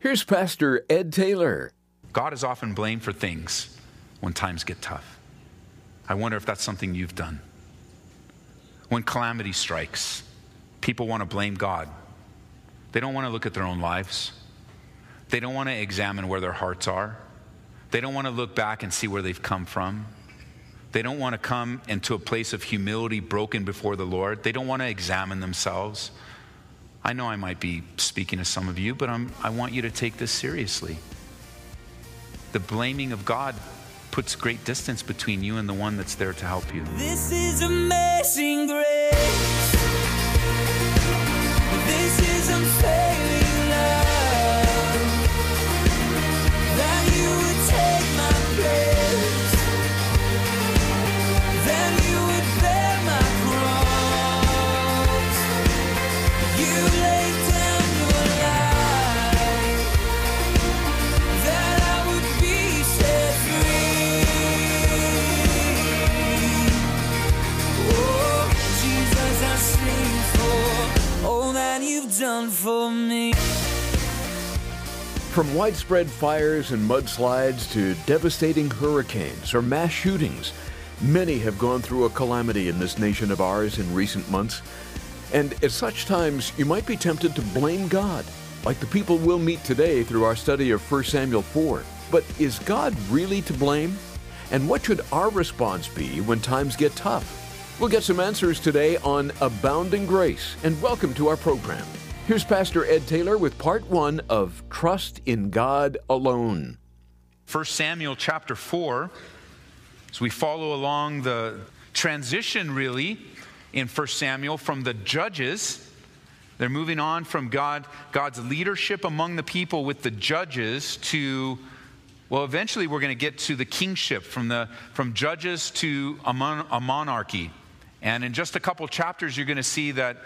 Here's Pastor Ed Taylor. God is often blamed for things when times get tough. I wonder if that's something you've done. When calamity strikes, people want to blame God. They don't want to look at their own lives. They don't want to examine where their hearts are. They don't want to look back and see where they've come from. They don't want to come into a place of humility broken before the Lord. They don't want to examine themselves. I know I might be speaking to some of you, but I'm, I want you to take this seriously. The blaming of God puts great distance between you and the one that's there to help you. This is amazing grace. Widespread fires and mudslides to devastating hurricanes or mass shootings, many have gone through a calamity in this nation of ours in recent months. And at such times, you might be tempted to blame God, like the people we'll meet today through our study of 1 Samuel 4. But is God really to blame? And what should our response be when times get tough? We'll get some answers today on Abounding Grace, and welcome to our program. Here's Pastor Ed Taylor with part one of Trust in God Alone. 1 Samuel chapter 4, as we follow along the transition really in 1 Samuel from the judges. They're moving on from God, God's leadership among the people with the judges to, well, eventually we're going to get to the kingship from, the, from judges to a, mon- a monarchy. And in just a couple chapters, you're going to see that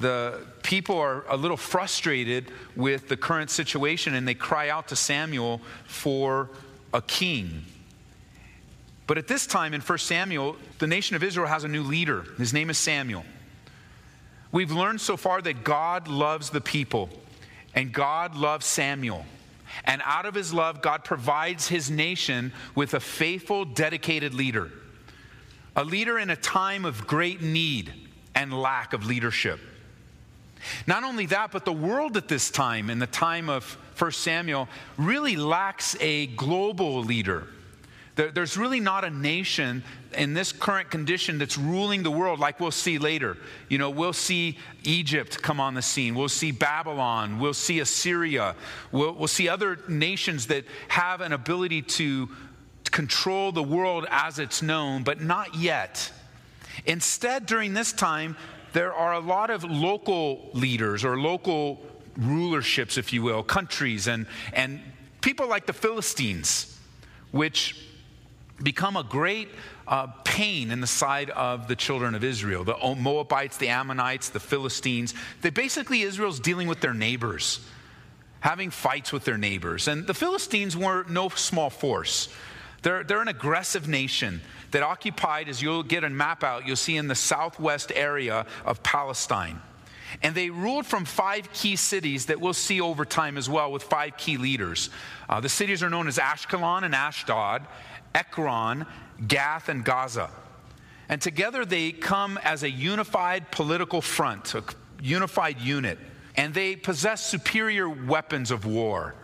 the people are a little frustrated with the current situation and they cry out to Samuel for a king. But at this time in 1 Samuel, the nation of Israel has a new leader. His name is Samuel. We've learned so far that God loves the people and God loves Samuel. And out of his love, God provides his nation with a faithful, dedicated leader. A leader in a time of great need and lack of leadership. Not only that, but the world at this time, in the time of 1 Samuel, really lacks a global leader. There's really not a nation in this current condition that's ruling the world like we'll see later. You know, we'll see Egypt come on the scene. We'll see Babylon. We'll see Assyria. We'll, we'll see other nations that have an ability to control the world as it's known, but not yet. Instead, during this time, there are a lot of local leaders or local rulerships, if you will, countries, and, and people like the Philistines, which become a great uh, pain in the side of the children of Israel. The Moabites, the Ammonites, the Philistines. They basically, Israel's dealing with their neighbors, having fights with their neighbors. And the Philistines were no small force. They're, they're an aggressive nation that occupied, as you'll get a map out, you'll see in the southwest area of Palestine. And they ruled from five key cities that we'll see over time as well, with five key leaders. Uh, the cities are known as Ashkelon and Ashdod, Ekron, Gath, and Gaza. And together they come as a unified political front, a unified unit. And they possess superior weapons of war.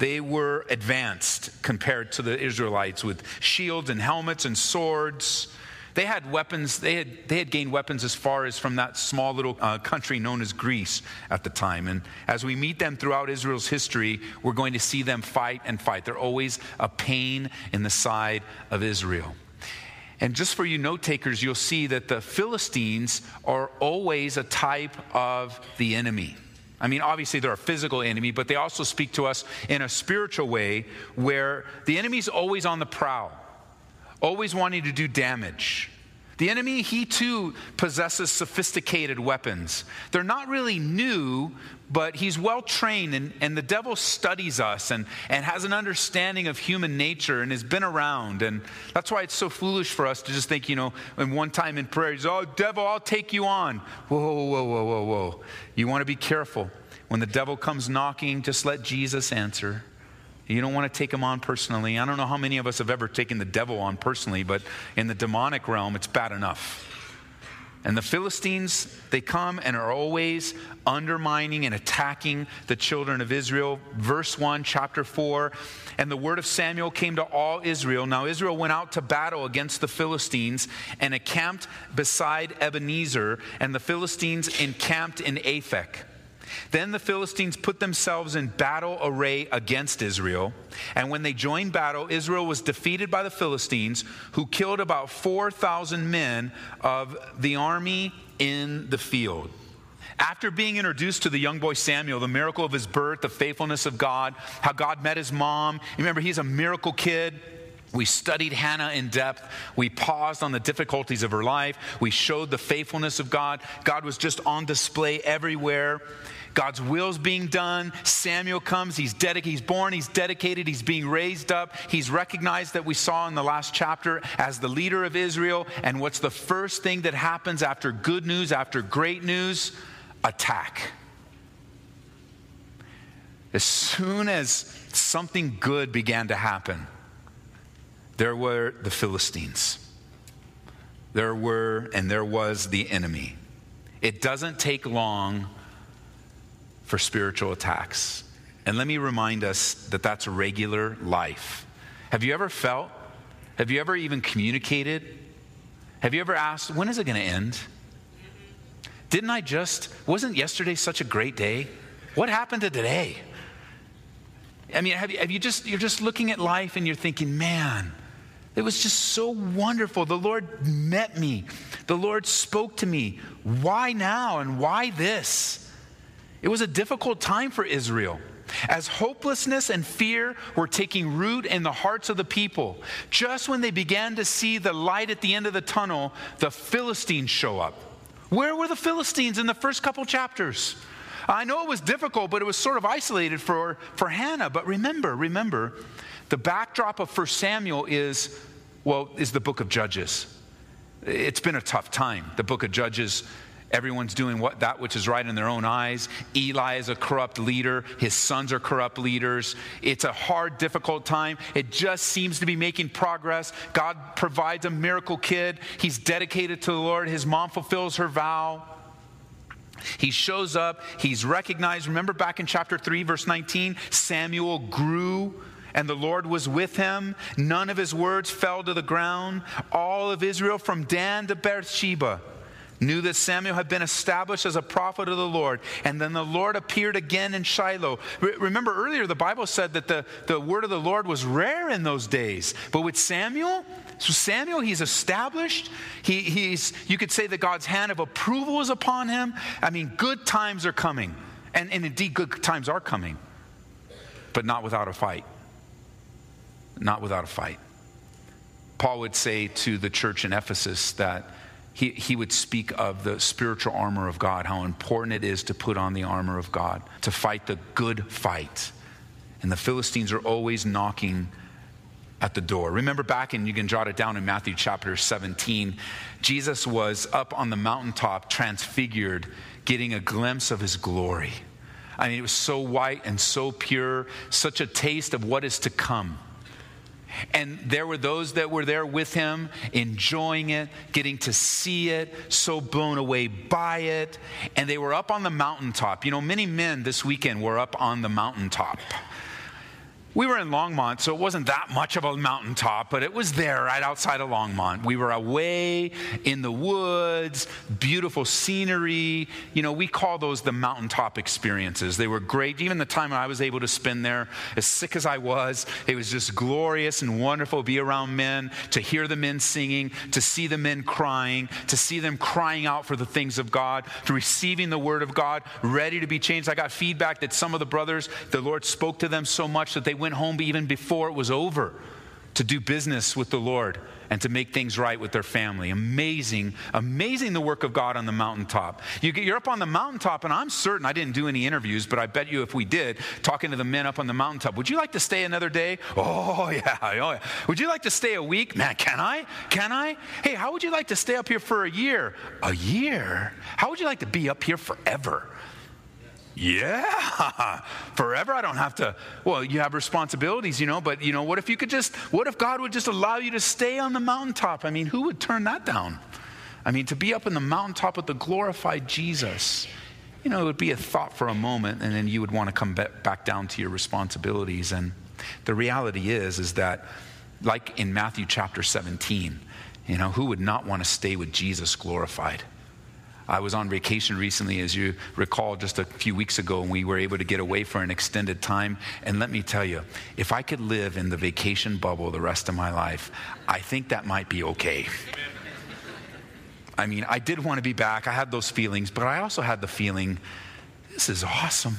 They were advanced compared to the Israelites with shields and helmets and swords. They had weapons, they had, they had gained weapons as far as from that small little uh, country known as Greece at the time. And as we meet them throughout Israel's history, we're going to see them fight and fight. They're always a pain in the side of Israel. And just for you note takers, you'll see that the Philistines are always a type of the enemy. I mean, obviously they're a physical enemy, but they also speak to us in a spiritual way where the enemy's always on the prowl, always wanting to do damage. The enemy, he too possesses sophisticated weapons. They're not really new, but he's well trained, and, and the devil studies us and, and has an understanding of human nature and has been around. And that's why it's so foolish for us to just think, you know, and one time in prayer, he's, oh, devil, I'll take you on. Whoa, whoa, whoa, whoa, whoa. You want to be careful. when the devil comes knocking, just let Jesus answer. You don't want to take him on personally. I don't know how many of us have ever taken the devil on personally, but in the demonic realm, it's bad enough. And the Philistines, they come and are always undermining and attacking the children of Israel. Verse 1, chapter 4. And the word of Samuel came to all Israel. Now, Israel went out to battle against the Philistines and encamped beside Ebenezer, and the Philistines encamped in Aphek. Then the Philistines put themselves in battle array against Israel. And when they joined battle, Israel was defeated by the Philistines, who killed about 4,000 men of the army in the field. After being introduced to the young boy Samuel, the miracle of his birth, the faithfulness of God, how God met his mom, remember he's a miracle kid. We studied Hannah in depth. We paused on the difficulties of her life. We showed the faithfulness of God. God was just on display everywhere. God's will's being done. Samuel comes. He's dedicated. He's born. He's dedicated. He's being raised up. He's recognized that we saw in the last chapter as the leader of Israel. And what's the first thing that happens after good news, after great news? Attack. As soon as something good began to happen, there were the Philistines. There were, and there was the enemy. It doesn't take long for spiritual attacks. And let me remind us that that's regular life. Have you ever felt? Have you ever even communicated? Have you ever asked, when is it going to end? Didn't I just, wasn't yesterday such a great day? What happened to today? I mean, have you, have you just, you're just looking at life and you're thinking, man, it was just so wonderful. The Lord met me, the Lord spoke to me. Why now and why this? It was a difficult time for Israel. As hopelessness and fear were taking root in the hearts of the people, just when they began to see the light at the end of the tunnel, the Philistines show up. Where were the Philistines in the first couple chapters? I know it was difficult, but it was sort of isolated for, for Hannah. But remember, remember, the backdrop of 1 Samuel is, well, is the book of Judges. It's been a tough time. The book of Judges Everyone's doing what, that which is right in their own eyes. Eli is a corrupt leader. His sons are corrupt leaders. It's a hard, difficult time. It just seems to be making progress. God provides a miracle kid. He's dedicated to the Lord. His mom fulfills her vow. He shows up. He's recognized. Remember back in chapter 3, verse 19, Samuel grew and the Lord was with him. None of his words fell to the ground. All of Israel from Dan to Beersheba knew that Samuel had been established as a prophet of the Lord. And then the Lord appeared again in Shiloh. Re- remember earlier, the Bible said that the, the word of the Lord was rare in those days. But with Samuel, so Samuel, he's established. He, he's, you could say that God's hand of approval is upon him. I mean, good times are coming. And, and indeed, good times are coming. But not without a fight. Not without a fight. Paul would say to the church in Ephesus that he, he would speak of the spiritual armor of God, how important it is to put on the armor of God, to fight the good fight. And the Philistines are always knocking at the door. Remember back, and you can jot it down in Matthew chapter 17, Jesus was up on the mountaintop, transfigured, getting a glimpse of his glory. I mean, it was so white and so pure, such a taste of what is to come. And there were those that were there with him, enjoying it, getting to see it, so blown away by it. And they were up on the mountaintop. You know, many men this weekend were up on the mountaintop. We were in Longmont, so it wasn't that much of a mountaintop, but it was there right outside of Longmont. We were away in the woods, beautiful scenery. You know, we call those the mountaintop experiences. They were great. Even the time I was able to spend there, as sick as I was, it was just glorious and wonderful to be around men, to hear the men singing, to see the men crying, to see them crying out for the things of God, to receiving the word of God, ready to be changed. I got feedback that some of the brothers, the Lord spoke to them so much that they went home even before it was over to do business with the Lord and to make things right with their family. Amazing, amazing the work of God on the mountaintop. You get, you're up on the mountaintop, and I'm certain I didn't do any interviews, but I bet you if we did, talking to the men up on the mountaintop, would you like to stay another day? Oh, yeah, oh, yeah. Would you like to stay a week? Man, can I? Can I? Hey, how would you like to stay up here for a year? A year? How would you like to be up here forever? Yeah, forever. I don't have to. Well, you have responsibilities, you know, but, you know, what if you could just, what if God would just allow you to stay on the mountaintop? I mean, who would turn that down? I mean, to be up in the mountaintop with the glorified Jesus, you know, it would be a thought for a moment, and then you would want to come back down to your responsibilities. And the reality is, is that, like in Matthew chapter 17, you know, who would not want to stay with Jesus glorified? I was on vacation recently, as you recall, just a few weeks ago, and we were able to get away for an extended time. And let me tell you, if I could live in the vacation bubble the rest of my life, I think that might be okay. I mean, I did want to be back. I had those feelings, but I also had the feeling this is awesome.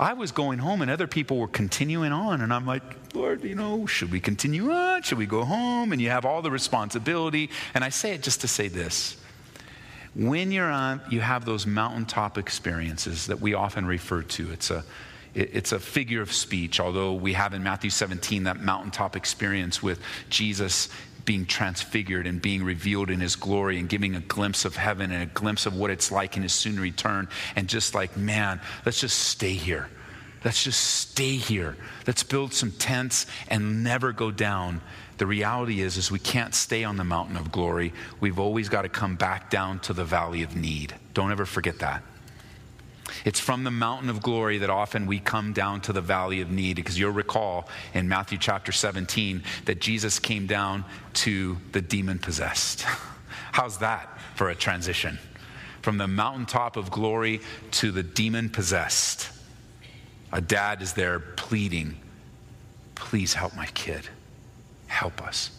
I was going home and other people were continuing on. And I'm like, Lord, you know, should we continue on? Should we go home? And you have all the responsibility. And I say it just to say this when you're on, you have those mountaintop experiences that we often refer to. It's a, it's a figure of speech, although we have in Matthew 17 that mountaintop experience with Jesus being transfigured and being revealed in his glory and giving a glimpse of heaven and a glimpse of what it's like in his soon return. And just like, man, let's just stay here. Let's just stay here. Let's build some tents and never go down the reality is is we can't stay on the mountain of glory. We've always got to come back down to the valley of need. Don't ever forget that. It's from the mountain of glory that often we come down to the valley of need because you'll recall in Matthew chapter 17 that Jesus came down to the demon possessed. How's that for a transition? From the mountaintop of glory to the demon possessed. A dad is there pleading, Please help my kid help us.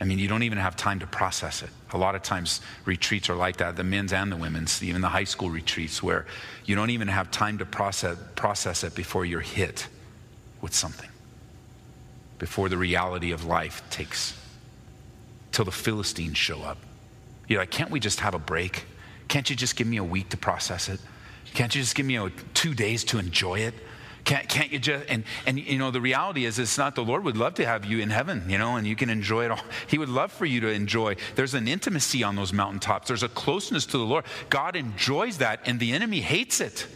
I mean, you don't even have time to process it. A lot of times, retreats are like that, the men's and the women's, even the high school retreats, where you don't even have time to process, process it before you're hit with something, before the reality of life takes, till the Philistines show up. You're like, can't we just have a break? Can't you just give me a week to process it? Can't you just give me a, two days to enjoy it? Can't, can't you just, and, and you know, the reality is it's not the Lord would love to have you in heaven, you know, and you can enjoy it all. He would love for you to enjoy. There's an intimacy on those mountaintops, there's a closeness to the Lord. God enjoys that, and the enemy hates it.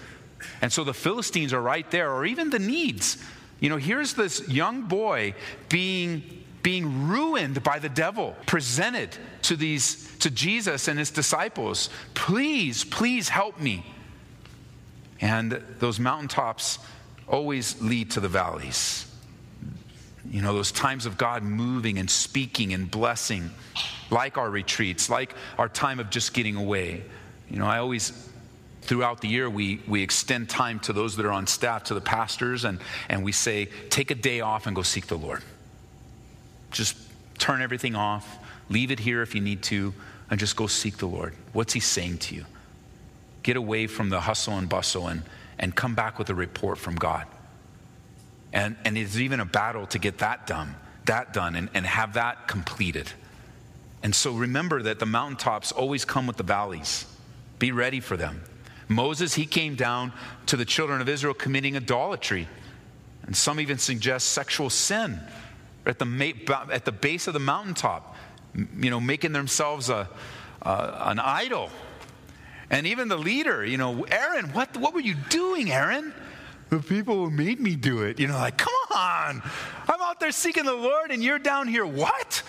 And so the Philistines are right there, or even the needs. You know, here's this young boy being being ruined by the devil presented to these to Jesus and his disciples please please help me and those mountaintops always lead to the valleys. You know, those times of God moving and speaking and blessing, like our retreats, like our time of just getting away. You know, I always, throughout the year, we, we extend time to those that are on staff, to the pastors, and, and we say, take a day off and go seek the Lord. Just turn everything off, leave it here if you need to, and just go seek the Lord. What's He saying to you? Get away from the hustle and bustle and, and come back with a report from God. And, and it's even a battle to get that done, that done, and, and have that completed. And so remember that the mountaintops always come with the valleys. Be ready for them. Moses, he came down to the children of Israel committing idolatry. And some even suggest sexual sin at the, at the base of the mountaintop, you know, making themselves a, an idol and even the leader, you know, Aaron, what, what were you doing, Aaron? The people made me do it. You know, like, come on. I'm out there seeking the Lord and you're down here, what?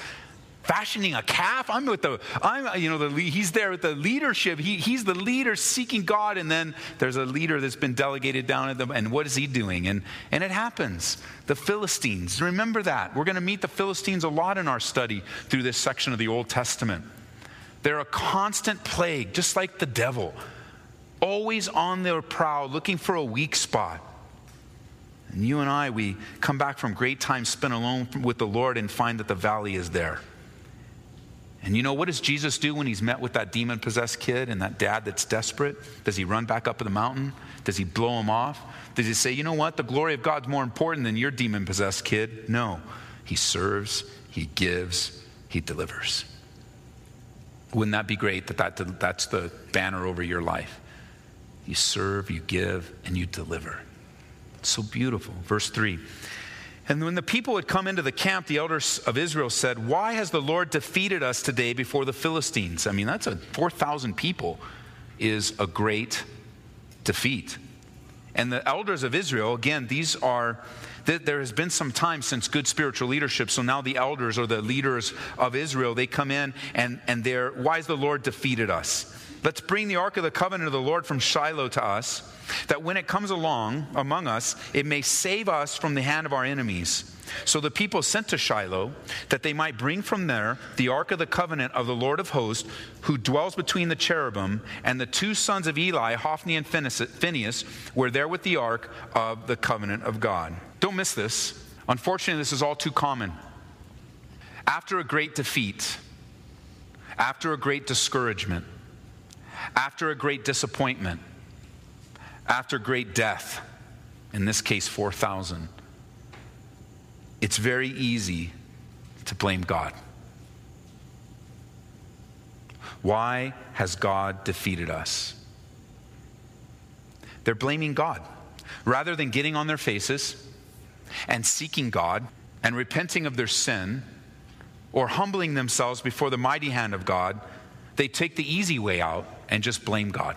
Fashioning a calf? I'm with the, I'm, you know, the, he's there with the leadership. He, he's the leader seeking God. And then there's a leader that's been delegated down at them. And what is he doing? And, and it happens. The Philistines, remember that. We're going to meet the Philistines a lot in our study through this section of the Old Testament. They're a constant plague, just like the devil, always on their prowl, looking for a weak spot. And you and I, we come back from great times spent alone with the Lord and find that the valley is there. And you know, what does Jesus do when he's met with that demon possessed kid and that dad that's desperate? Does he run back up the mountain? Does he blow him off? Does he say, you know what, the glory of God's more important than your demon possessed kid? No. He serves, he gives, he delivers. Wouldn't that be great that, that that's the banner over your life? You serve, you give, and you deliver. It's so beautiful. Verse 3. And when the people had come into the camp, the elders of Israel said, Why has the Lord defeated us today before the Philistines? I mean, that's a 4,000 people is a great defeat. And the elders of Israel, again, these are, there has been some time since good spiritual leadership. So now the elders or the leaders of Israel, they come in and, and they're, why has the Lord defeated us? Let's bring the ark of the covenant of the Lord from Shiloh to us, that when it comes along among us, it may save us from the hand of our enemies. So the people sent to Shiloh that they might bring from there the ark of the covenant of the Lord of hosts, who dwells between the cherubim, and the two sons of Eli, Hophni and Phinehas, were there with the ark of the covenant of God. Don't miss this. Unfortunately, this is all too common. After a great defeat, after a great discouragement, after a great disappointment, after great death, in this case, 4,000, it's very easy to blame God. Why has God defeated us? They're blaming God. Rather than getting on their faces and seeking God and repenting of their sin or humbling themselves before the mighty hand of God, they take the easy way out and just blame God.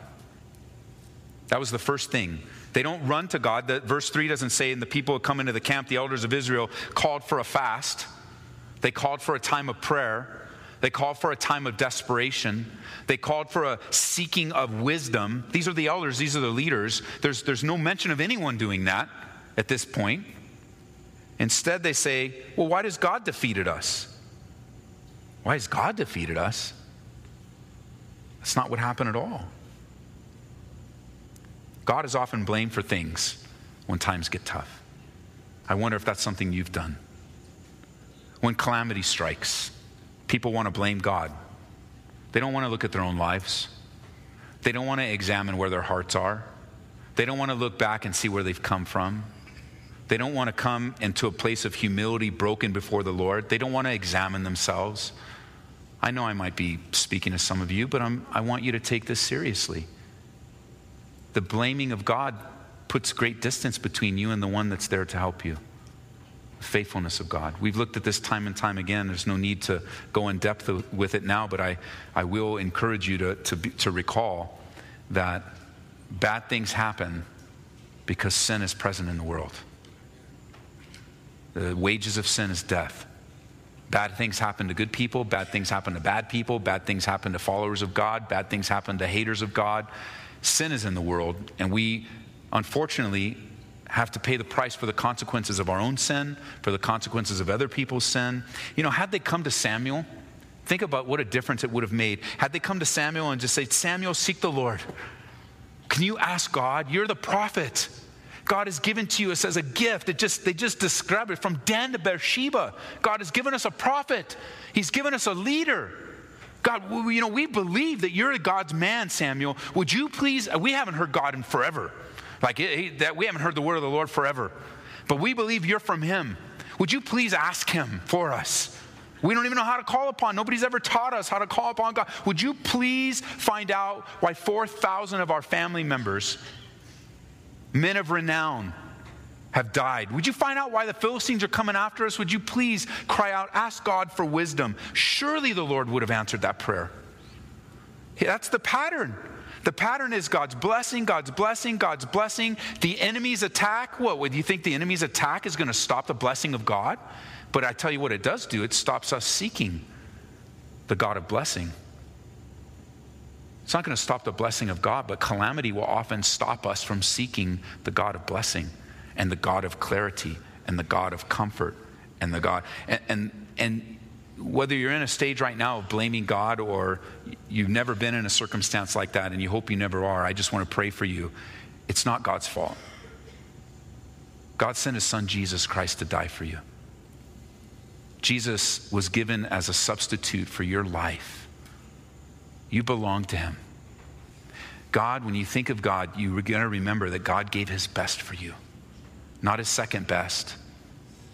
That was the first thing. They don't run to God. The, verse 3 doesn't say, and the people who come into the camp, the elders of Israel called for a fast. They called for a time of prayer. They called for a time of desperation. They called for a seeking of wisdom. These are the elders, these are the leaders. There's, there's no mention of anyone doing that at this point. Instead, they say, Well, why does God defeated us? Why has God defeated us? That's not what happened at all. God is often blamed for things when times get tough. I wonder if that's something you've done. When calamity strikes, people want to blame God. They don't want to look at their own lives. They don't want to examine where their hearts are. They don't want to look back and see where they've come from. They don't want to come into a place of humility broken before the Lord. They don't want to examine themselves. I know I might be speaking to some of you, but I'm, I want you to take this seriously. The blaming of God puts great distance between you and the one that's there to help you. The faithfulness of God. We've looked at this time and time again. There's no need to go in depth with it now, but I, I will encourage you to, to, to recall that bad things happen because sin is present in the world. The wages of sin is death. Bad things happen to good people, bad things happen to bad people, bad things happen to followers of God, bad things happen to haters of God. Sin is in the world, and we unfortunately have to pay the price for the consequences of our own sin, for the consequences of other people's sin. You know, had they come to Samuel, think about what a difference it would have made. Had they come to Samuel and just say, Samuel, seek the Lord. Can you ask God? You're the prophet. God has given to us as a gift. It just, they just describe it from Dan to Beersheba. God has given us a prophet, He's given us a leader. God, you know, we believe that you're God's man, Samuel. Would you please? We haven't heard God in forever. Like that, we haven't heard the word of the Lord forever. But we believe you're from Him. Would you please ask Him for us? We don't even know how to call upon. Nobody's ever taught us how to call upon God. Would you please find out why 4,000 of our family members men of renown have died. Would you find out why the Philistines are coming after us? Would you please cry out, ask God for wisdom? Surely the Lord would have answered that prayer. That's the pattern. The pattern is God's blessing, God's blessing, God's blessing. The enemy's attack, what? Would you think the enemy's attack is going to stop the blessing of God? But I tell you what it does do, it stops us seeking the God of blessing. It's not going to stop the blessing of God, but calamity will often stop us from seeking the God of blessing and the God of clarity and the God of comfort and the God. And, and, and whether you're in a stage right now of blaming God or you've never been in a circumstance like that and you hope you never are, I just want to pray for you. It's not God's fault. God sent his son Jesus Christ to die for you. Jesus was given as a substitute for your life. You belong to Him. God, when you think of God, you're going to remember that God gave His best for you, not His second best,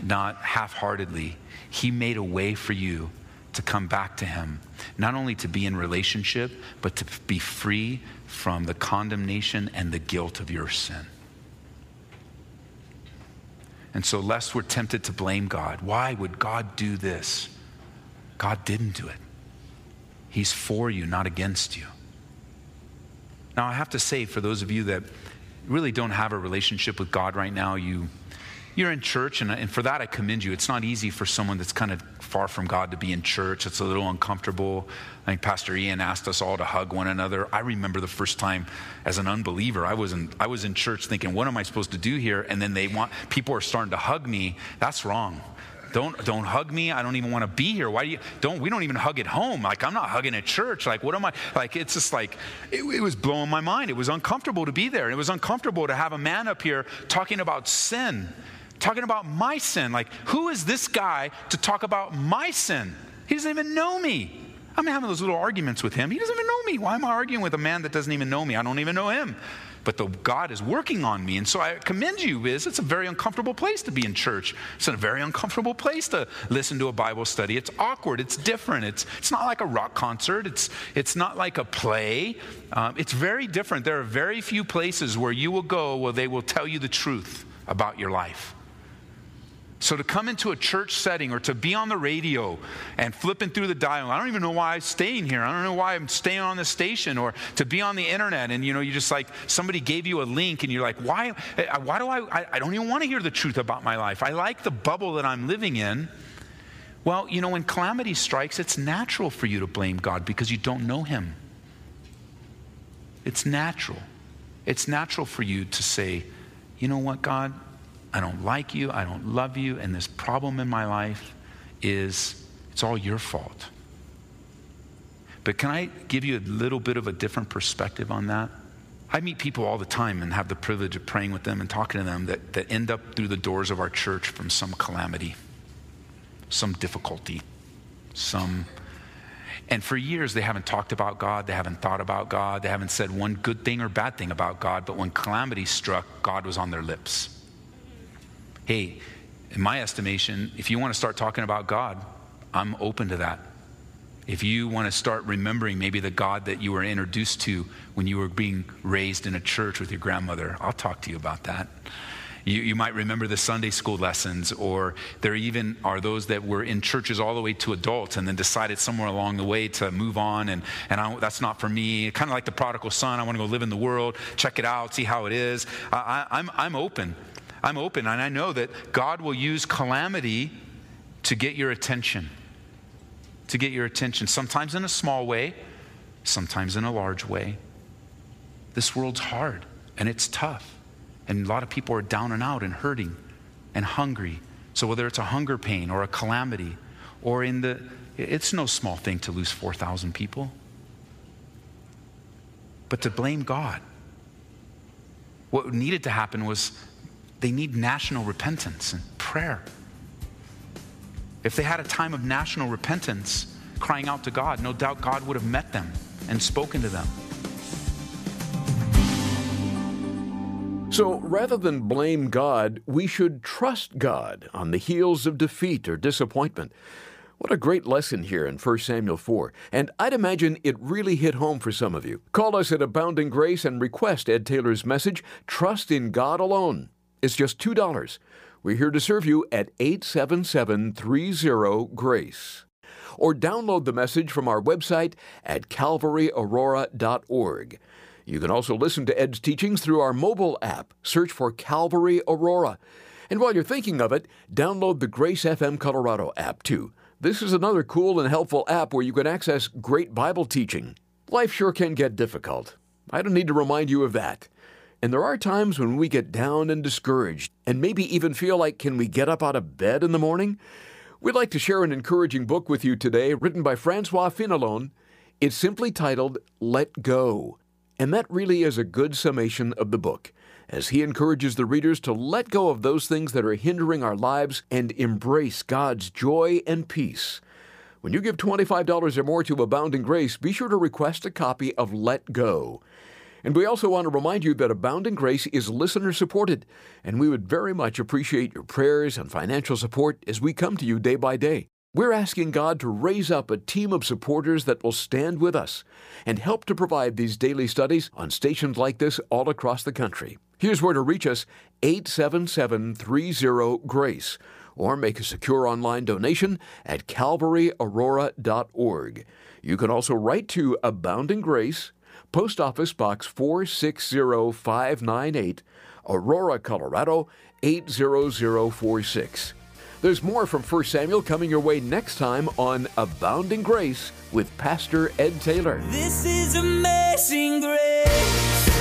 not half heartedly. He made a way for you to come back to Him, not only to be in relationship, but to be free from the condemnation and the guilt of your sin. And so, lest we're tempted to blame God, why would God do this? God didn't do it. He's for you, not against you. Now, I have to say, for those of you that really don't have a relationship with God right now, you, you're in church, and, and for that I commend you. It's not easy for someone that's kind of far from God to be in church. It's a little uncomfortable. I think Pastor Ian asked us all to hug one another. I remember the first time as an unbeliever, I was in, I was in church thinking, what am I supposed to do here? And then they want, people are starting to hug me. That's wrong. Don't don't hug me. I don't even want to be here. Why do you don't we don't even hug at home? Like I'm not hugging at church. Like what am I like it's just like it, it was blowing my mind. It was uncomfortable to be there. It was uncomfortable to have a man up here talking about sin. Talking about my sin. Like who is this guy to talk about my sin? He doesn't even know me. I'm having those little arguments with him. He doesn't even know me. Why am I arguing with a man that doesn't even know me? I don't even know him but the God is working on me. And so I commend you, Is It's a very uncomfortable place to be in church. It's a very uncomfortable place to listen to a Bible study. It's awkward. It's different. It's, it's not like a rock concert. It's, it's not like a play. Um, it's very different. There are very few places where you will go where they will tell you the truth about your life. So to come into a church setting or to be on the radio and flipping through the dial, I don't even know why I'm staying here. I don't know why I'm staying on the station or to be on the internet and you know, you just like somebody gave you a link and you're like, why, eh, why do I, I don't even want to hear the truth about my life. I like the bubble that I'm living in. Well, you know, when calamity strikes, it's natural for you to blame God because you don't know Him. It's natural. It's natural for you to say, you know what, God, I don't like you, I don't love you, and this problem in my life is it's all your fault. But can I give you a little bit of a different perspective on that? I meet people all the time and have the privilege of praying with them and talking to them that, that end up through the doors of our church from some calamity, some difficulty, some. And for years, they haven't talked about God, they haven't thought about God, they haven't said one good thing or bad thing about God, but when calamity struck, God was on their lips hey, in my estimation, if you want to start talking about God, I'm open to that. If you want to start remembering maybe the God that you were introduced to when you were being raised in a church with your grandmother, I'll talk to you about that. You, you, might remember the Sunday school lessons, or there even are those that were in churches all the way to adults and then decided somewhere along the way to move on, and, and I, that's not for me. Kind of like the prodigal son, I want to go live in the world, check it out, see how it is. I, I'm, I'm open. I'm open and I know that God will use calamity to get your attention. To get your attention, sometimes in a small way, sometimes in a large way. This world's hard and it's tough. And a lot of people are down and out and hurting and hungry. So, whether it's a hunger pain or a calamity, or in the, it's no small thing to lose 4,000 people. But to blame God, what needed to happen was they need national repentance and prayer. If they had a time of national repentance, crying out to God, no doubt God would have met them and spoken to them. So rather than blame God, we should trust God on the heels of defeat or disappointment. What a great lesson here in 1 Samuel 4. And I'd imagine it really hit home for some of you. Call us at Abounding Grace and request Ed Taylor's message, Trust in God Alone. It's just $2. We're here to serve you at 877 30 GRACE. Or download the message from our website at calvaryaurora.org. You can also listen to Ed's teachings through our mobile app. Search for Calvary Aurora. And while you're thinking of it, download the Grace FM Colorado app too. This is another cool and helpful app where you can access great Bible teaching. Life sure can get difficult. I don't need to remind you of that. And there are times when we get down and discouraged, and maybe even feel like, can we get up out of bed in the morning? We'd like to share an encouraging book with you today, written by Francois Fenelon. It's simply titled Let Go. And that really is a good summation of the book, as he encourages the readers to let go of those things that are hindering our lives and embrace God's joy and peace. When you give $25 or more to Abounding Grace, be sure to request a copy of Let Go. And we also want to remind you that Abounding Grace is listener supported, and we would very much appreciate your prayers and financial support as we come to you day by day. We're asking God to raise up a team of supporters that will stand with us and help to provide these daily studies on stations like this all across the country. Here's where to reach us 877 30 GRACE or make a secure online donation at calvaryaurora.org. You can also write to Abounding Grace. Post Office Box 460598, Aurora, Colorado 80046. There's more from 1 Samuel coming your way next time on Abounding Grace with Pastor Ed Taylor. This is amazing grace.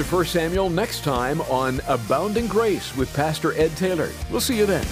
To 1 Samuel next time on Abounding Grace with Pastor Ed Taylor. We'll see you then.